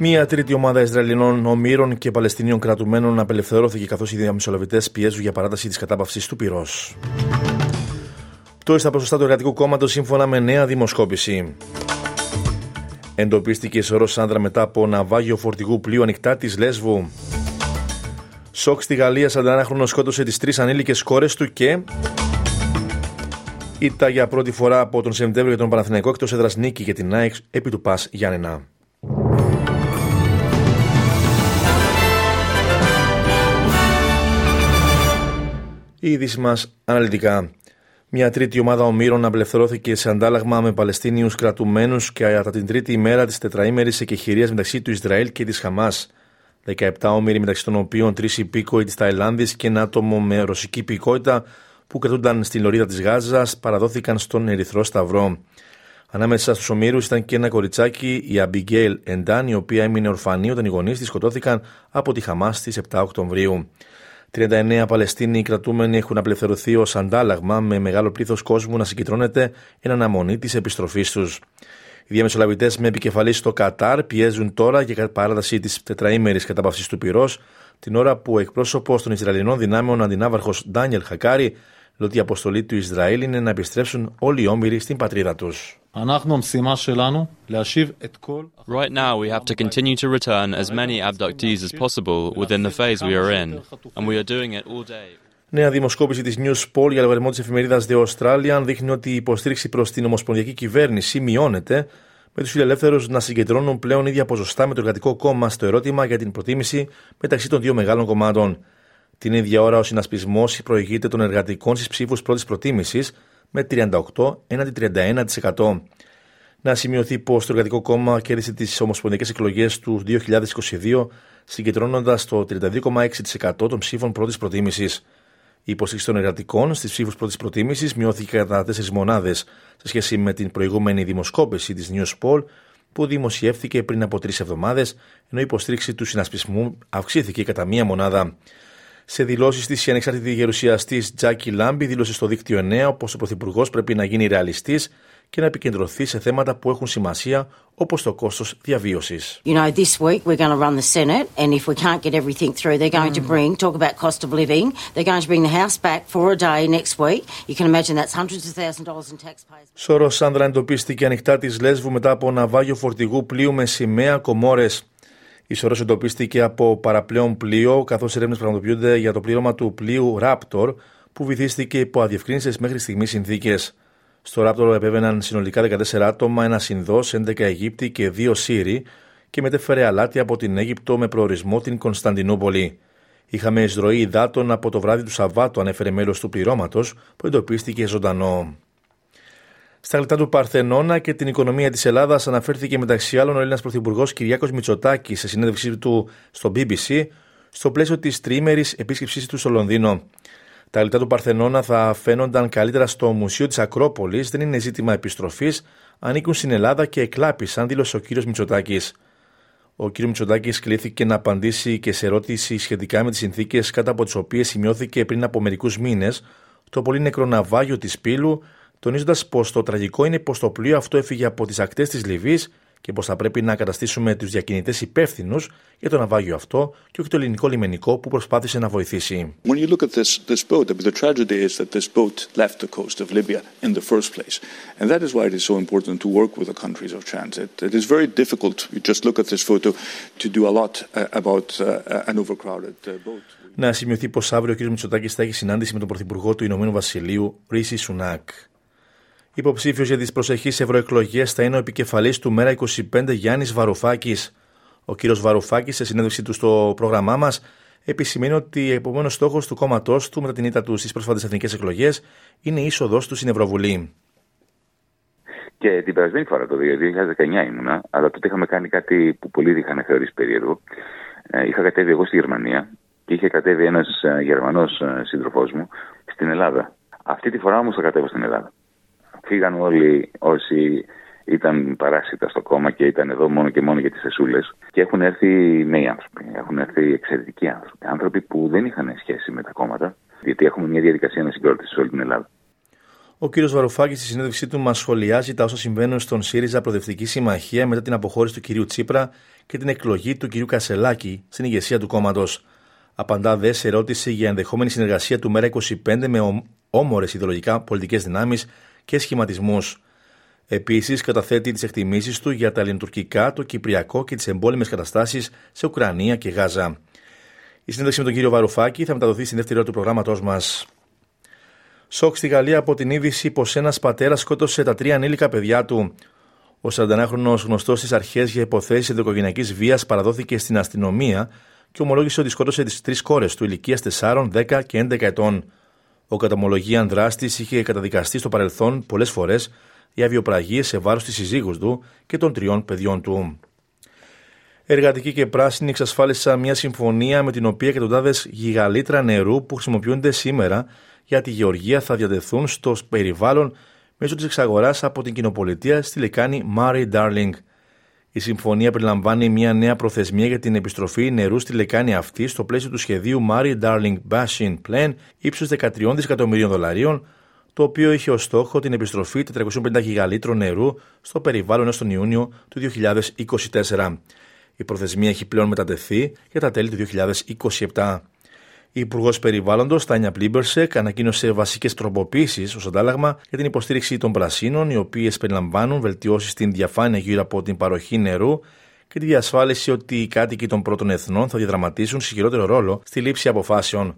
Μία τρίτη ομάδα Ισραηλινών ομήρων και Παλαιστινίων κρατουμένων απελευθερώθηκε καθώς οι διαμεσολαβητές πιέζουν για παράταση της κατάπαυσης του πυρός. Πτώση στα ποσοστά του Εργατικού Κόμματος σύμφωνα με νέα δημοσκόπηση. Εντοπίστηκε σωρός άνδρα μετά από ναυάγιο φορτηγού πλοίου ανοιχτά της Λέσβου. Σοκ στη Γαλλία, 41 χρόνο σκότωσε τις τρεις ανήλικες κόρες του και. Ήταν για πρώτη φορά από τον Σεπτέμβριο για τον Παναθηναϊκό εκτός έδρας νίκη για την ΑΕΚ επί του Πας Γιάννενα. Η είδηση μας αναλυτικά. Μια τρίτη ομάδα ομήρων απελευθερώθηκε σε αντάλλαγμα με Παλαιστίνιους κρατουμένους και κατά την τρίτη ημέρα της τετραήμερης εκεχηρίας μεταξύ του Ισραήλ και της Χαμάς. 17 όμοιροι μεταξύ των οποίων τρεις υπήκοοι της Ταϊλάνδης και ένα άτομο με ρωσική υπηκότητα που κρατούνταν στην λωρίδα της Γάζας παραδόθηκαν στον Ερυθρό Σταυρό. Ανάμεσα στους ομήρους ήταν και ένα κοριτσάκι, η Αμπιγκέιλ Εντάν, η οποία έμεινε ορφανή όταν οι γονείς της σκοτώθηκαν από τη Χαμάς στις 7 Οκτωβρίου. 39 Παλαιστίνοι κρατούμενοι έχουν απελευθερωθεί ως αντάλλαγμα με μεγάλο πλήθος κόσμου να συγκεντρώνεται εν αναμονή της επιστροφής τους. Οι διαμεσολαβητές με επικεφαλή στο Κατάρ πιέζουν τώρα για παράταση της τετραήμερης κατάπαυση του πυρός, την ώρα που ο εκπρόσωπος των Ισραηλινών δυνάμεων αντινάβαρχος Ντάνιελ Χακάρη λέει ότι η αποστολή του Ισραήλ είναι να επιστρέψουν όλοι οι όμοιροι στην πατρίδα τους. Right now, we have to continue to return as many abductees as possible within the phase we are in, and we are doing it all day. Νέα δημοσκόπηση της News Poll για λογαριασμό της εφημερίδας The Australian δείχνει ότι η υποστήριξη προς την ομοσπονδιακή κυβέρνηση μειώνεται, με τους φιλελεύθερους να συγκεντρώνουν πλέον ίδια ποσοστά με το εργατικό κόμμα στο ερώτημα για την προτίμηση μεταξύ των δύο μεγάλων κομμάτων. Την ίδια ώρα, ο συνασπισμός προηγείται των εργατικών στις ψήφους πρώτης προτίμησης, με 38 έναντι 31%. Να σημειωθεί πως το Εργατικό Κόμμα κέρδισε τις ομοσπονδιακές εκλογές του 2022, συγκεντρώνοντας το 32,6% των ψήφων πρώτης προτίμησης. Η υποστήριξη των εργατικών στις ψήφους πρώτης προτίμησης μειώθηκε κατά 4 μονάδες σε σχέση με την προηγούμενη δημοσκόπηση της News που δημοσιεύθηκε πριν από τρεις εβδομάδες, ενώ η υποστήριξη του συνασπισμού αυξήθηκε κατά μία μονάδα. Σε δηλώσεις της, η ανεξάρτητη γερουσιαστής Τζάκι Λάμπη δήλωσε στο δίκτυο 9 πως ο Πρωθυπουργός πρέπει να γίνει ρεαλιστής και να επικεντρωθεί σε θέματα που έχουν σημασία όπως το κόστος διαβίωσης. You know, this week we're going to run the Senate, and if we can't get everything through, they're going mm. to bring talk about cost of living. They're going to bring the House back for a day next week. You can imagine that's hundreds of thousands of dollars in taxpayers. Σόρο Σάνδρα εντοπίστηκε ανοιχτά της Λέσβου μετά από ναυάγιο φορτηγού πλοίου με σημαία κομόρες. Η σωρό εντοπίστηκε από παραπλέον πλοίο, καθώς έρευνες πραγματοποιούνται για το πλήρωμα του πλοίου Raptor, που βυθίστηκε υπό αδιευκρίνηστε μέχρι στιγμής συνθήκες. Στο Raptor επέβαιναν συνολικά 14 άτομα, ένα Ινδό, 11 Αιγύπτιοι και 2 Σύριοι και μετέφερε αλάτι από την Αίγυπτο με προορισμό την Κωνσταντινούπολη. Είχαμε εισρωή υδάτων από το βράδυ του Σαββάτου, ανέφερε μέλος του πληρώματος, που εντοπίστηκε ζωντανό. Στα γλυπτά του Παρθενώνα και την οικονομία της Ελλάδας αναφέρθηκε μεταξύ άλλων ο Έλληνας Πρωθυπουργός Κυριάκος Μητσοτάκη σε συνέντευξή του στο BBC στο πλαίσιο της τρίμερης επίσκεψής του στο Λονδίνο. Τα γλυπτά του Παρθενώνα θα φαίνονταν καλύτερα στο Μουσείο της Ακρόπολης, δεν είναι ζήτημα επιστροφής, ανήκουν στην Ελλάδα και εκλάπησαν, δήλωσε ο κ. Μητσοτάκης. Ο κ. Μητσοτάκης κλήθηκε να απαντήσει και σε ερώτηση σχετικά με τις συνθήκες κατά από τις οποίες σημειώθηκε πριν από μερικούς μήνες το πολύ νεκρό ναυάγιο της Πύλου τονίζοντας πως το τραγικό είναι πως το πλοίο αυτό έφυγε από τις ακτές της Λιβύης και πως θα πρέπει να καταστήσουμε τους διακινητές υπεύθυνους για το ναυάγιο αυτό και όχι το ελληνικό λιμενικό που προσπάθησε να βοηθήσει. When you look at this, this boat, the tragedy is that this boat left the coast of Libya in the first place. And that is why it is so important to work with the countries of transit. It is very difficult, you just look at this photo, to do a lot about an overcrowded boat. Να σημειωθεί πως αύριο ο κ. Μητσοτάκης θα έχει συνάντηση με τον Πρωθυπουργό του Ηνωμένου Βασιλείου, Ρίση Σουνάκ. Υποψήφιος για τις προσεχείς ευρωεκλογές θα είναι ο επικεφαλής του Μέρα 25 Γιάννης Βαρουφάκης. Ο κύριος Βαρουφάκης, σε συνέντευξή του στο πρόγραμμά μας, επισημαίνει ότι ο επόμενος στόχος του κόμματός του μετά την ήττα του στις πρόσφατες εθνικές εκλογές είναι η είσοδος του στην Ευρωβουλή. Και την περασμένη φορά, το 2019 ήμουνα, αλλά τότε είχαμε κάνει κάτι που πολλοί είχαν θεωρήσει περίεργο. Ε, είχα κατέβει εγώ στη Γερμανία και είχε κατέβει ένας ε, Γερμανός ε, σύντροφός μου στην Ελλάδα. Αυτή τη φορά όμως θα κατέβω στην Ελλάδα. Φύγαν όλοι όσοι ήταν παράσιτα στο κόμμα και ήταν εδώ μόνο και μόνο για τις θεσούλες. Και έχουν έρθει νέοι άνθρωποι. Έχουν έρθει εξαιρετικοί άνθρωποι. Άνθρωποι που δεν είχαν σχέση με τα κόμματα, γιατί έχουμε μια διαδικασία ανασυγκρότησης σε όλη την Ελλάδα. Ο κ. Βαρουφάκης στη συνέντευξή του μας σχολιάζει τα όσα συμβαίνουν στον ΣΥΡΙΖΑ Προοδευτική Συμμαχία μετά την αποχώρηση του κ. Τσίπρα και την εκλογή του κ. Κασελάκη στην ηγεσία του κόμματος. Απαντά δε σε ερώτηση για ενδεχόμενη συνεργασία του ΜΕΡΑ25 με όμορες ιδεολογικά πολιτικές δυνάμεις και σχηματισμούς. Επίσης, καταθέτει τις εκτιμήσεις του για τα ελληνοτουρκικά, το κυπριακό και τις εμπόλεμες καταστάσεις σε Ουκρανία και Γάζα. Η συνέντευξη με τον κύριο Βαρουφάκη θα μεταδοθεί στην δεύτερη ώρα του προγράμματός μας. Σοκ στη Γαλλία από την είδηση πως ένας πατέρας σκότωσε τα τρία ανήλικα παιδιά του. Ο 41χρονο γνωστός στις αρχές για υποθέσεις ενδοοικογενειακής βίας παραδόθηκε στην αστυνομία και ομολόγησε ότι σκότωσε τις τρεις κόρες του ηλικίας 4, 10 και 11 ετών. Ο καταμολογίαν δράστη είχε καταδικαστεί στο παρελθόν πολλές φορές για βιοπραγίες σε βάρος της συζύγους του και των τριών παιδιών του. Εργατικοί και πράσινοι εξασφάλισαν μια συμφωνία με την οποία εκατοντάδες γιγαλίτρα νερού που χρησιμοποιούνται σήμερα για τη γεωργία θα διατεθούν στο περιβάλλον μέσω της εξαγοράς από την κοινοπολιτεία στη λεκάνη Murray Darling. Η συμφωνία περιλαμβάνει μια νέα προθεσμία για την επιστροφή νερού στη λεκάνη αυτή στο πλαίσιο του σχεδίου Murray Darling Basin Plan ύψους 13 δισεκατομμυρίων δολαρίων, το οποίο είχε ως στόχο την επιστροφή 450 γιγαλίτρων νερού στο περιβάλλον έως τον Ιούνιο του 2024. Η προθεσμία έχει πλέον μετατεθεί για τα τέλη του 2027. Η Υπουργός Περιβάλλοντος, Τάνια Πλίμπερσεκ, ανακοίνωσε βασικές τροποποίησει ως αντάλλαγμα για την υποστήριξη των πρασίνων, οι οποίες περιλαμβάνουν βελτιώσεις στην διαφάνεια γύρω από την παροχή νερού και τη διασφάλιση ότι οι κάτοικοι των πρώτων εθνών θα διαδραματίσουν ισχυρότερο ρόλο στη λήψη αποφάσεων.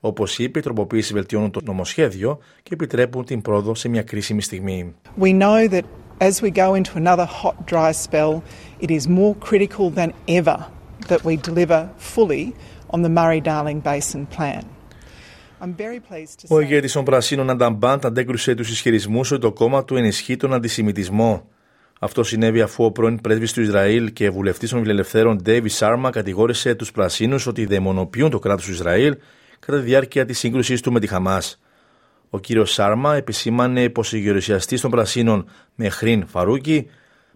Όπως είπε, οι τροποποίησει βελτιώνουν το νομοσχέδιο και επιτρέπουν την πρόοδο σε μια κρίσιμη στιγμή. We know that as we go into another hot dry spell, it is more critical than ever that we deliver fully on the Murray-Darling Basin Plan. Ο ηγέτης των Πρασίνων Ανταμπάντ αντέκρουσε τους ισχυρισμούς ότι το κόμμα του ενισχύει τον αντισημιτισμό. Αυτό συνέβη αφού ο πρώην πρέσβης του Ισραήλ και βουλευτής των Φιλελευθέρων Ντέιβι Σάρμα κατηγόρησε τους Πρασίνους ότι δαιμονοποιούν το κράτος του Ισραήλ κατά τη διάρκεια της σύγκρουσής του με τη Χαμάς. Ο κύριος Σάρμα επισήμανε πως ο γερουσιαστής των Πρασίνων Μεχρήν Φαρούκη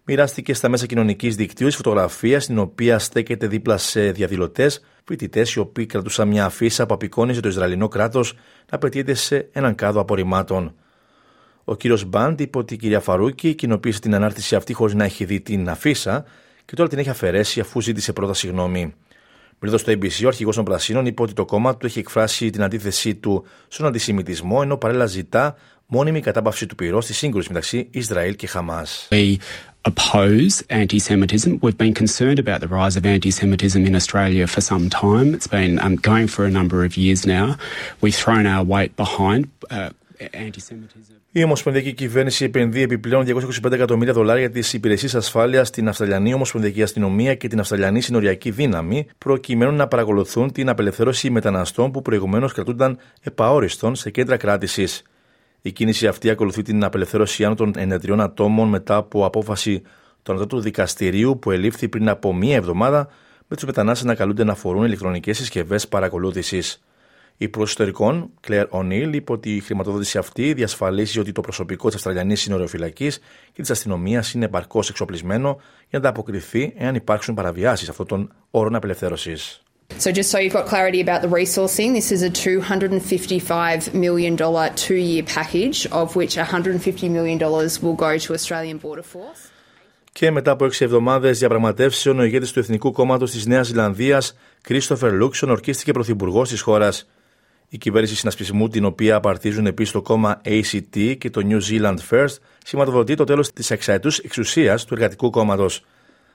μοιράστηκε στα μέσα κοινωνικής δικτύωση φωτογραφίας στην οποία στέκεται δίπλα σε διαδηλωτές φοιτητές οι οποίοι κρατούσαν μια αφίσα που απεικόνιζε το Ισραηλινό κράτος να πετύχεται σε έναν κάδο απορριμμάτων. Ο κύριος Μπάντ είπε ότι η κυρία Φαρούκη κοινοποίησε την ανάρτηση αυτή χωρίς να έχει δει την αφίσα και τώρα την έχει αφαιρέσει αφού ζήτησε πρώτα συγγνώμη. Πριν στο ABC, ο αρχηγός των Πρασίνων είπε ότι το κόμμα του έχει εκφράσει την αντίθεσή του στον αντισημιτισμό, ενώ παρέλα ζητά μόνιμη κατάπαυση του πυρός στη σύγκρουση μεταξύ Ισραήλ και Χαμάς. oppose anti Semitism. We've been concerned about the rise of anti Semitism in Australia for some time. It's been um, going for a number of years now. We've thrown our weight behind uh, anti Semitism. Η Ομοσπονδιακή Κυβέρνηση επενδύει επιπλέον 225 εκατομμύρια δολάρια για τις υπηρεσίες ασφάλειας στην Αυστραλιανή Ομοσπονδιακή Αστυνομία και την Αυστραλιανή Συνοριακή Δύναμη, προκειμένου να παρακολουθούν την απελευθέρωση μεταναστών που προηγουμένως κρατούνταν επαόριστον σε κέντρα κράτησης. Η κίνηση αυτή ακολουθεί την απελευθέρωση άνω των 93 ατόμων μετά από απόφαση του Ανατότου Δικαστηρίου που ελήφθη πριν από μία εβδομάδα, με τους μετανάστες να καλούνται να φορούν ηλεκτρονικές συσκευές παρακολούθησης. Η Προστορικών, Κλέρ Ονίλ, είπε ότι η χρηματοδότηση αυτή διασφαλίζει ότι το προσωπικό της Αυστραλιανής Συνοριοφυλακή και της αστυνομίας είναι επαρκώς εξοπλισμένο για να ανταποκριθεί εάν υπάρξουν παραβιάσεις αυτών των όρων απελευθέρωσης. So, just so you've got clarity about the resourcing, this is a $255 million two year package, of which $150 million will go to Australian Border Force. Και μετά από έξι εβδομάδες διαπραγματεύσεων, ο ηγέτης του Εθνικού Κόμματος της Νέας Ζηλανδίας, Κρίστοφερ Λούξον, ορκίστηκε πρωθυπουργός της χώρας. Η κυβέρνηση συνασπισμού, την οποία απαρτίζουν επίσης το κόμμα ACT και το New Zealand First, σηματοδοτεί το τέλος της εξαετούς εξουσίας του Εργατικού Κόμματος.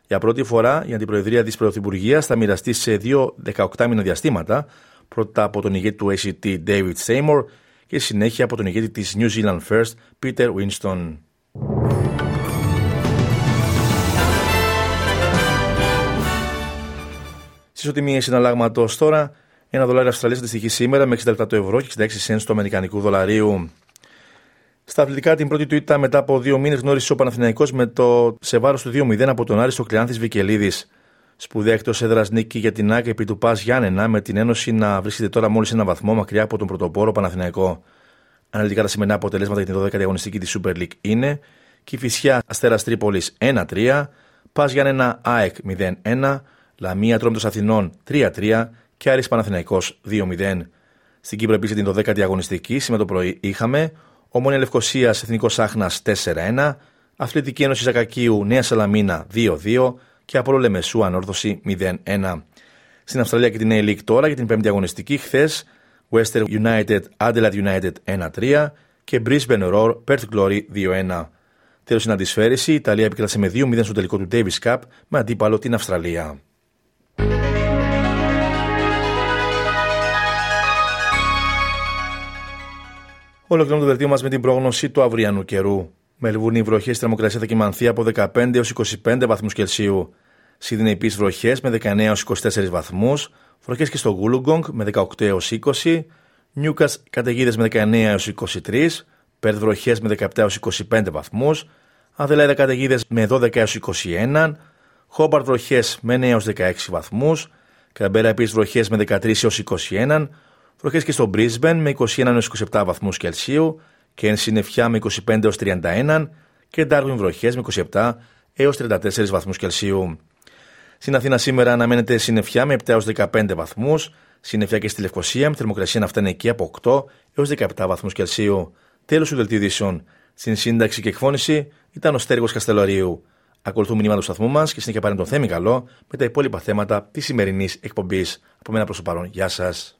Για πρώτη φορά, η αντιπροεδρία της Πρωθυπουργίας θα μοιραστεί σε δύο 18 μήνα διαστήματα, πρώτα από τον ηγέτη του ACT David Seymour και συνέχεια από τον ηγέτη της New Zealand First Peter Winston. Στις οτιμίες συναλλάγματος τώρα, ένα δολάριο Αυστραλίας αντιστοιχεί σήμερα με 67 ευρώ και 66 cents του Αμερικανικού δολαρίου. Στα αθλητικά την πρώτη του ήττα μετά από δύο μήνες γνώρισε ο Παναθηναϊκός με το σε βάρος του 2-0 από τον Άριστο Κλεάνθης Βικελίδης. Σπουδαία εκτός έδρας νίκη για την άκρη επί του Πας Γιάννενα με την Ένωση να βρίσκεται τώρα μόλις ένα βαθμό μακριά από τον πρωτοπόρο Παναθηναϊκό. Αναλυτικά τα σημερινά αποτελέσματα για την 12η αγωνιστική της Super League είναι Κυφυσιά Αστέρας Τρίπολης 1-3, Πας Γιάννενα ΑΕΚ 0-1, Λαμία Τρόμπτος Αθηνών 3-3 και Άρης Παναθηναϊκός 2-0. Στην Κύπρο επίσης την 12η αγωνιστική, σήμερα το πρωί είχαμε Ομόνια Λευκοσίας Εθνικός Άχνας 4-1, Αθλητική Ένωση Ζακακίου Νέα Σαλαμίνα 2-2 και Απόλο Λεμεσού Ανόρθωση 0-1. Στην Αυστραλία και την A-League τώρα για την 5η αγωνιστική χθες Western United Adelaide United 1-3 και Brisbane Roar Perth Glory 2-1. Τέλος στην αντισφαίρηση, η Ιταλία επικράτησε με 2-0 στο τελικό του Davis Cup με αντίπαλο την Αυστραλία. Ολοκληρώνουμε το δελτίο μας με την πρόγνωση του αυριανού καιρού. Μελβούρνη βροχές στη θερμοκρασία θα κοιμανθεί από 15 έως 25 βαθμούς Κελσίου. Σίδνεϊ επίσης βροχές με 19 έως 24 βαθμούς. Βροχές και στο Γούλουγκογκ με 18 έως 20. Νιούκας καταιγίδες με 19 έως 23. Πέρθ βροχές με 17 έως 25 βαθμούς. Αδελαίδα καταιγίδες με 12 έως 21. Χόμπαρτ βροχές με 9 έως 16 βαθμούς. Καμπέρα επίσης βροχές με 13 έως 21. Βροχέ και στο Brisbane με 21 έως 27 βαθμούς Κελσίου και εν συννεφιά με 25 έως 31 και Darwin βροχές με 27 έως 34 βαθμούς Κελσίου. Στην Αθήνα σήμερα αναμένεται συννεφιά με 7 έως 15 βαθμούς, συννεφιά και στη Λευκοσία με θερμοκρασία να φτάνει εκεί από 8 έως 17 βαθμούς Κελσίου. Τέλος του δελτίου Στην σύνταξη και εκφώνηση ήταν ο Στέργος Καστελωρίου. Ακολουθούν μηνύμα του σταθμού μας και συνέχεια πάρει τον Θέμη Καλό με τα υπόλοιπα θέματα της σημερινής εκπομπής. Από μένα προς το παρόν. Γεια σας.